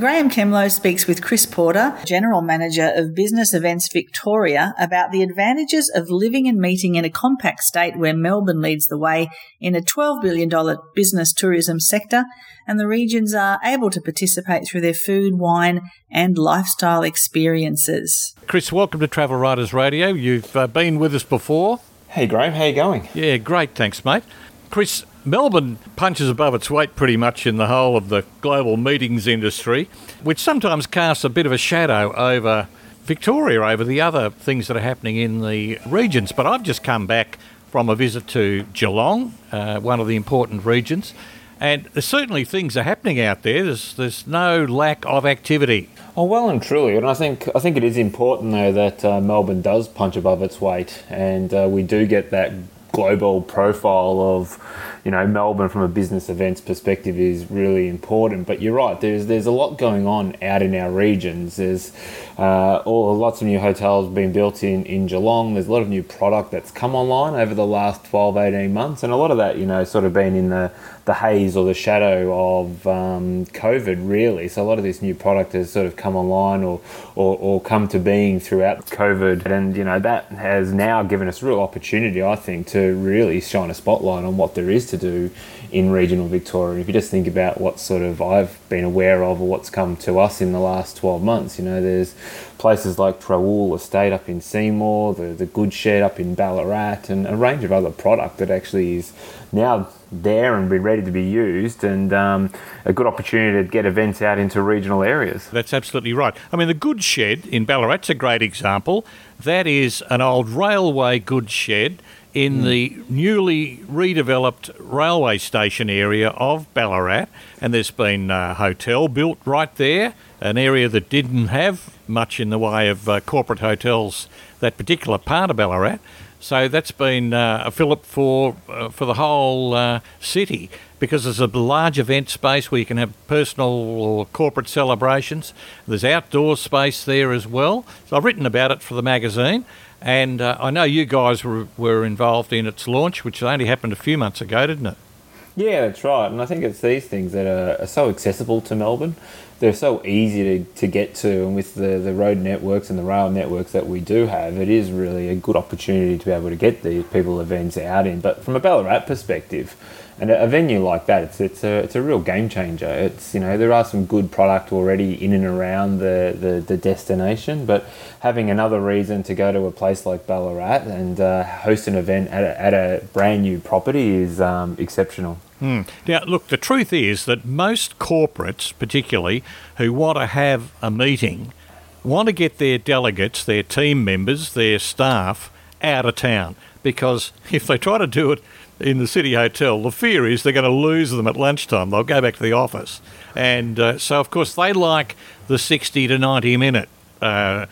Graham Kemlow speaks with Chris Porter, General Manager of Business Events Victoria, about the advantages of living and meeting in a compact state where Melbourne leads the way in a $12 billion business tourism sector, and the regions are able to participate through their food, wine, and lifestyle experiences. Chris, welcome to Travel Writers Radio. You've uh, been with us before. Hey, Graham, how you going? Yeah, great, thanks, mate. Chris, Melbourne punches above its weight pretty much in the whole of the global meetings industry, which sometimes casts a bit of a shadow over Victoria, over the other things that are happening in the regions. But I've just come back from a visit to Geelong, uh, one of the important regions, and certainly things are happening out there. There's, there's no lack of activity. Oh, well and truly, and I think I think it is important though that uh, Melbourne does punch above its weight, and uh, we do get that global profile of you know Melbourne from a business events perspective is really important. But you're right. There's there's a lot going on out in our regions. There's uh, all lots of new hotels being built in in Geelong. There's a lot of new product that's come online over the last 12, 18 months, and a lot of that you know sort of been in the the haze or the shadow of um, COVID, really. So a lot of this new product has sort of come online or, or, or, come to being throughout COVID, and you know that has now given us real opportunity, I think, to really shine a spotlight on what there is to do in regional Victoria. If you just think about what sort of I've been aware of or what's come to us in the last 12 months, you know, there's places like Trawool Estate up in Seymour, the, the Good Shed up in Ballarat, and a range of other product that actually is now there and be ready to be used, and um, a good opportunity to get events out into regional areas. That's absolutely right. I mean, the Good Shed in Ballarat's a great example. That is an old railway goods shed in mm. the newly redeveloped railway station area of Ballarat, and there's been a hotel built right there, an area that didn't have much in the way of uh, corporate hotels, that particular part of Ballarat. So that's been uh, a fillip for uh, for the whole uh, city because there's a large event space where you can have personal or corporate celebrations. There's outdoor space there as well. So I've written about it for the magazine, and uh, I know you guys were, were involved in its launch, which only happened a few months ago, didn't it? Yeah, that's right. And I think it's these things that are, are so accessible to Melbourne. They're so easy to, to get to, and with the, the road networks and the rail networks that we do have, it is really a good opportunity to be able to get these people events out in. But from a Ballarat perspective, and a, venue like that, it's it's a it's a real game changer. It's you know there are some good product already in and around the, the, the destination, but having another reason to go to a place like Ballarat and uh, host an event at a, at a brand new property is um, exceptional. Hmm. Now, look, the truth is that most corporates, particularly who want to have a meeting, want to get their delegates, their team members, their staff out of town because if they try to do it in the City Hotel, the fear is they're going to lose them at lunchtime. They'll go back to the office. And uh, so, of course, they like the 60 to 90 minute uh,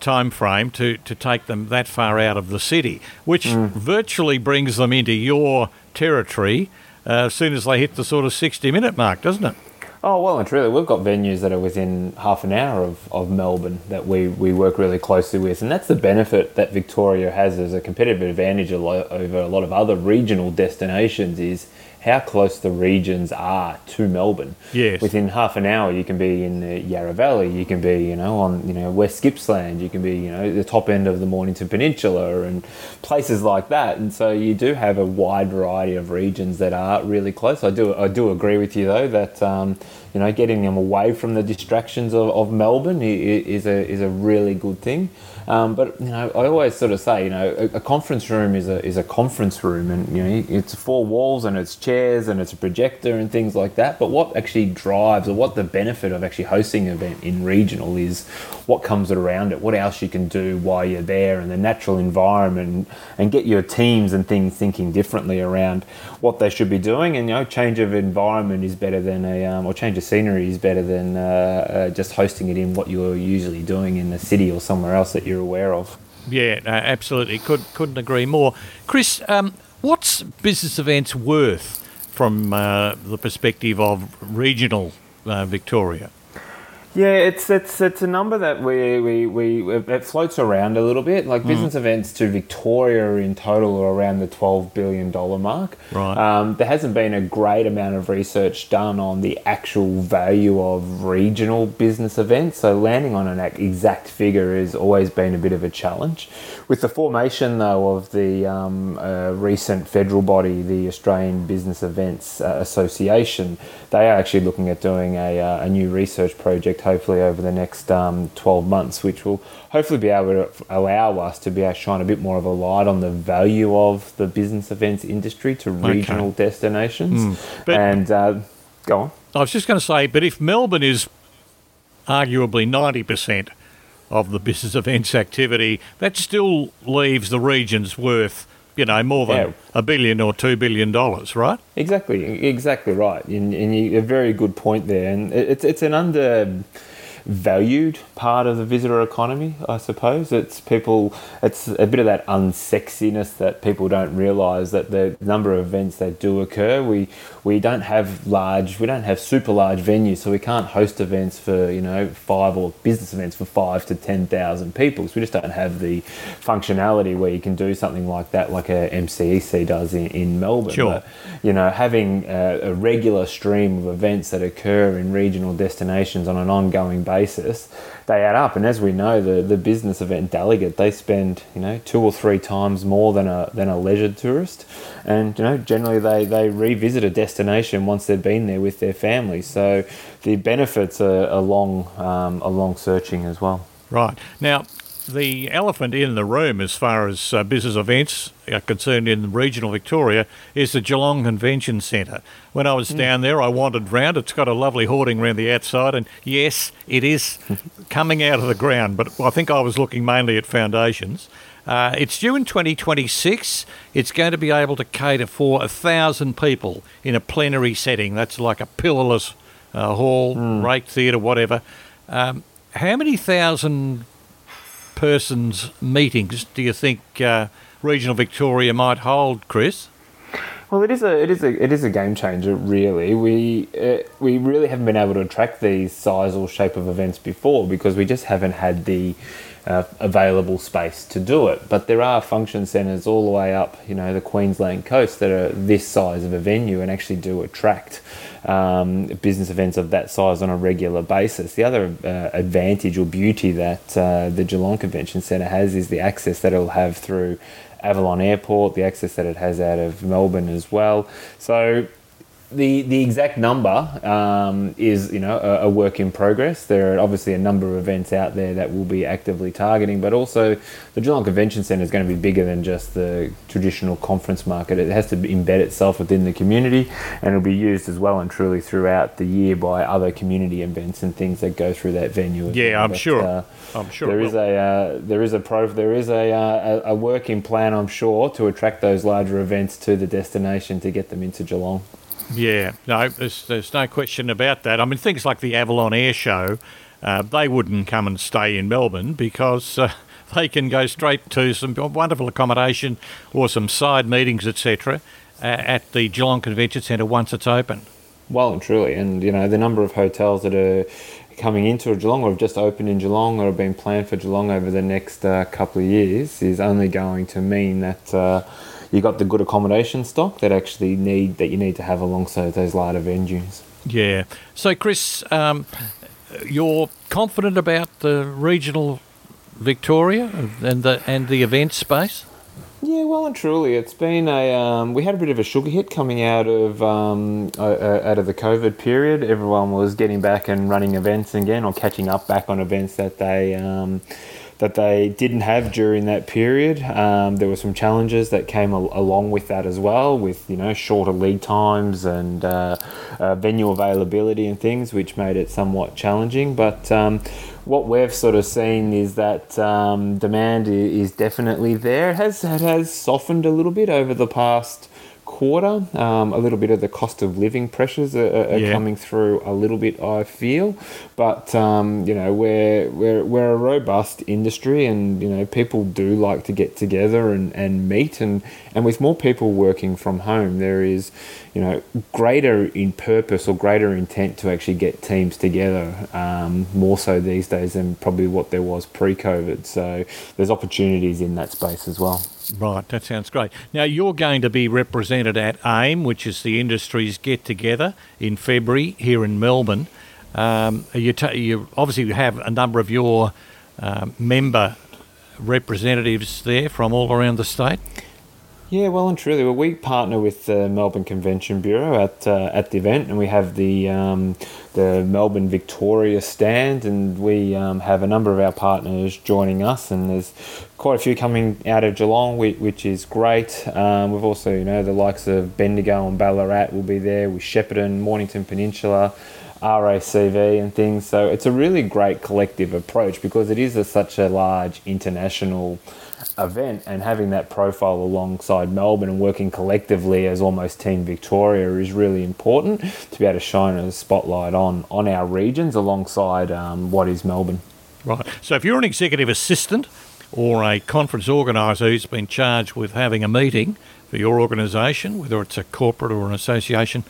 time frame to, to take them that far out of the city, which mm. virtually brings them into your territory uh, as soon as they hit the sort of 60 minute mark, doesn't it? Oh, well and truly, we've got venues that are within half an hour of, of Melbourne that we, we work really closely with. And that's the benefit that Victoria has as a competitive advantage over a lot of other regional destinations is how close the regions are to Melbourne. Yes. Within half an hour, you can be in the Yarra Valley. You can be, you know, on you know West Gippsland. You can be, you know, the top end of the Mornington Peninsula and places like that. And so you do have a wide variety of regions that are really close. I do I do agree with you though that um, you know getting them away from the distractions of, of Melbourne is a is a really good thing. Um, but you know, I always sort of say, you know, a, a, conference room is a is a conference room, and you know, it's four walls and it's chairs and it's a projector and things like that. But what actually drives, or what the benefit of actually hosting an event in regional is, what comes around it, what else you can do while you're there, and the natural environment, and get your teams and things thinking differently around what they should be doing. And you know, change of environment is better than a, um, or change scenery is better than uh, uh, just hosting it in what you're usually doing in the city or somewhere else that you're aware of. Yeah, absolutely. Could, couldn't agree more. Chris, um, what's business events worth from uh, the perspective of regional uh, Victoria? Yeah, it's it's it's a number that we we, we it floats around a little bit. Like mm. business events to Victoria in total are around the twelve billion dollar mark. Right. Um, there hasn't been a great amount of research done on the actual value of regional business events. So landing on an exact figure has always been a bit of a challenge. With the formation though of the um, uh, recent federal body, the Australian Business Events uh, Association, they are actually looking at doing a, uh, a new research project hopefully over the next um, 12 months, which will hopefully be able to allow us to be able to shine a bit more of a light on the value of the business events industry to regional okay. destinations. Mm. But and uh, go on. I was just going to say, but if Melbourne is arguably 90% of the business events activity, that still leaves the regions worth you know, more than yeah. a billion or two billion dollars, right? Exactly, exactly right. And, and you, a very good point there. And it's it's an under valued part of the visitor economy, I suppose. It's people, it's a bit of that unsexiness that people don't realise that the number of events that do occur, we we don't have large, we don't have super large venues, so we can't host events for you know five or business events for five to ten thousand people. So we just don't have the functionality where you can do something like that, like a MCEC does in, in Melbourne. Sure. But, you know, having a, a regular stream of events that occur in regional destinations on an ongoing basis, they add up. And as we know, the, the business event delegate they spend you know two or three times more than a than a leisure tourist, and you know generally they they revisit a destination once they've been there with their family. So the benefits are, are long um, are long searching as well. Right now, the elephant in the room, as far as uh, business events are concerned in regional Victoria, is the Geelong Convention Centre. When I was mm. down there, I wandered round. It's got a lovely hoarding around the outside, and yes, it is coming out of the ground, but I think I was looking mainly at foundations. Uh, it's due in 2026. It's going to be able to cater for a thousand people in a plenary setting. That's like a pillarless uh, hall, mm. rake theatre, whatever. Um, how many thousand persons meetings do you think uh, regional Victoria might hold, Chris? Well, it is a it is a it is a game changer. Really, we uh, we really haven't been able to attract these size or shape of events before because we just haven't had the uh, available space to do it. But there are function centres all the way up, you know, the Queensland coast that are this size of a venue and actually do attract um, business events of that size on a regular basis. The other uh, advantage or beauty that uh, the Geelong Convention Centre has is the access that it'll have through Avalon Airport, the access that it has out of Melbourne as well. So the the exact number um, is you know a, a, work in progress. There are obviously a number of events out there that we'll be actively targeting, but also the Geelong Convention Centre is going to be bigger than just the traditional conference market. It has to embed itself within the community, and it'll be used as well and truly throughout the year by other community events and things that go through that venue. Yeah. I'm but, sure. Uh, I'm sure there is a uh, there is a pro there is a, uh, a working plan. I'm sure to attract those larger events to the destination to get them into Geelong. Yeah, no, there's, there's no question about that. I mean, things like the Avalon Air Show, uh, they wouldn't come and stay in Melbourne because uh, they can go straight to some wonderful accommodation or some side meetings, etc., uh, at the Geelong Convention Centre once it's open. Well and truly, and you know the number of hotels that are coming into Geelong or have just opened in Geelong or have been planned for Geelong over the next uh, couple of years is only going to mean that uh, you got the good accommodation stock that actually need that you need to have alongside those larger venues. Yeah. So, Chris, um, you're confident about the regional Victoria and the and the event space. Yeah, well and truly, it's been a. Um, we had a bit of a sugar hit coming out of um, uh, out of the COVID period. Everyone was getting back and running events again, or catching up back on events that they um, that they didn't have during that period. Um, there were some challenges that came al- along with that as well, with you know shorter lead times and uh, uh, venue availability and things, which made it somewhat challenging. But um, what we've sort of seen is that um, demand is definitely there. It has it has softened a little bit over the past quarter. Um, a little bit of the cost of living pressures are, are Yeah. coming through a little bit, I feel. But um, you know, we're we're we're a robust industry, and you know, people do like to get together and, and meet, and and with more people working from home, there is you know greater in purpose or greater intent to actually get teams together. Um, more so these days than probably what there was pre-COVID. So there's opportunities in that space as well. Right, that sounds great. Now, you're going to be represented at AIME, which is the industry's get together in February here in Melbourne. Um, you, ta you obviously have a number of your um, member representatives there from all around the state. Yeah, well and truly. Well, we partner with the Melbourne Convention Bureau at uh, at the event, and we have the um, the Melbourne Victoria stand, and we um, have a number of our partners joining us, and there's quite a few coming out of Geelong, which is great. Um, we've also, you know, the likes of Bendigo and Ballarat will be there, with Shepparton, Mornington Peninsula. RACV and things. So it's a really great collective approach because it is a, such a large international event and having that profile alongside Melbourne and working collectively as almost Team Victoria is really important to be able to shine a spotlight on on our regions alongside um, what is Melbourne. Right. So, if you're an executive assistant or a conference organiser who's been charged with having a meeting for your organisation, whether it's a corporate or an association,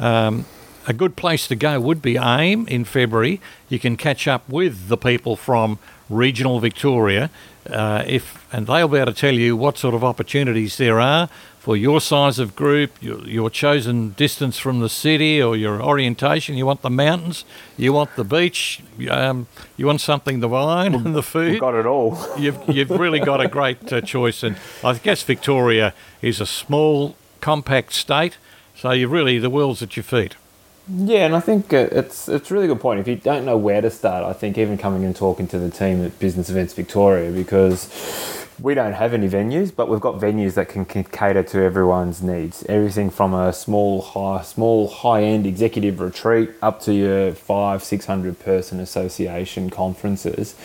um, a good place to go would be AIME in February. You can catch up with the people from regional Victoria, uh, if and they'll be able to tell you what sort of opportunities there are for your size of group, your, your chosen distance from the city, or your orientation. You want the mountains, you want the beach, um, you want something the wine and the food We've got it all. you've you've really got a great uh, choice, and I guess Victoria is a small, compact state, so you really the world's at your feet. Yeah, and I think uh, it's it's a really good point. If you don't know where to start, I think even coming and talking to the team at Business Events Victoria because we don't have any venues, but we've got venues that can, can cater to everyone's needs. Everything from a small high small high end executive retreat up to your five six hundred person association conferences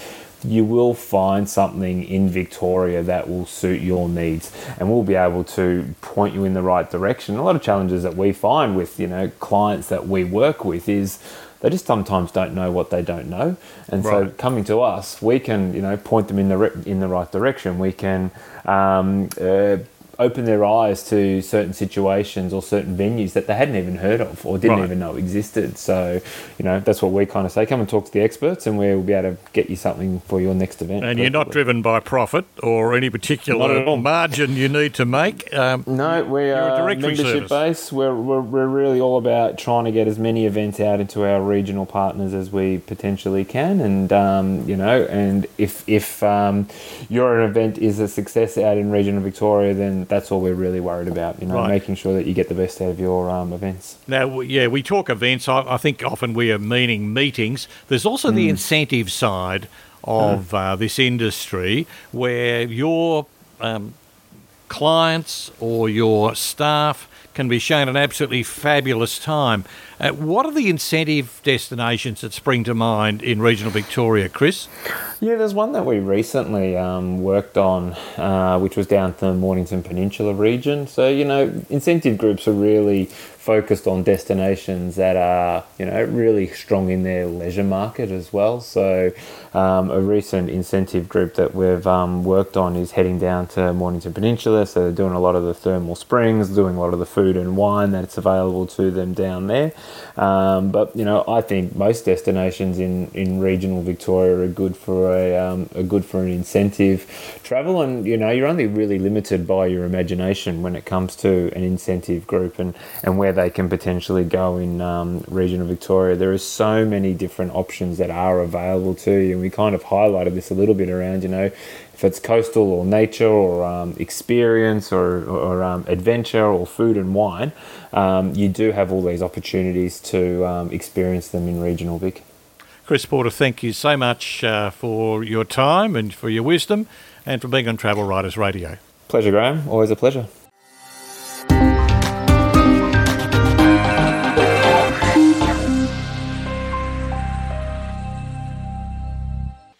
you will find something in Victoria that will suit your needs and we'll be able to point you in the right direction. A lot of challenges that we find with, you know, clients that we work with is they just sometimes don't know what they don't know. And so coming to us, we can, you know, point them in the re- in the right direction. We can um, uh, open their eyes to certain situations or certain venues that they hadn't even heard of or didn't Right. even know existed. So, you know, that's what we kind of say. Come and talk to the experts, and we'll be able to get you something for your next event. And you're not driven by profit or any particular margin you need to make. Um, No, we You're a membership based. We're, we're, we're really all about trying to get as many events out into our regional partners as we potentially can, and um, you know, and if if um, your event is a success out in regional Victoria, then that's all we're really worried about. You know, Right. making sure that you get the best out of your um, events. Now, yeah, we talk events. I, I think often we are meaning meetings. There's also the incentive side of uh, this industry where your um, clients or your staff can be shown an absolutely fabulous time. Uh, what are the incentive destinations that spring to mind in regional Victoria, Chris? Yeah, there's one that we recently um, worked on, uh, which was down to the Mornington Peninsula region. So, you know, incentive groups are really focused on destinations that are, you know, really strong in their leisure market as well. So, um, a recent incentive group that we've um, worked on is heading down to Mornington Peninsula. So, they're doing a lot of the thermal springs, doing a lot of the food and wine that's available to them down there. Um, but, you know, I think most destinations in, in regional Victoria are good for a, um, are good for an incentive travel. And, you know, you're only really limited by your imagination when it comes to an incentive group and, and where they can potentially go in um, regional Victoria. There are so many different options that are available to you. And we kind of highlighted this a little bit around, you know, if it's coastal or nature or um, experience or, or um, adventure or food and wine, um, you do have all these opportunities to um, experience them in regional Vic. Chris Porter, thank you so much uh, for your time and for your wisdom and for being on Travel Writers Radio. Pleasure, Graham. Always a pleasure.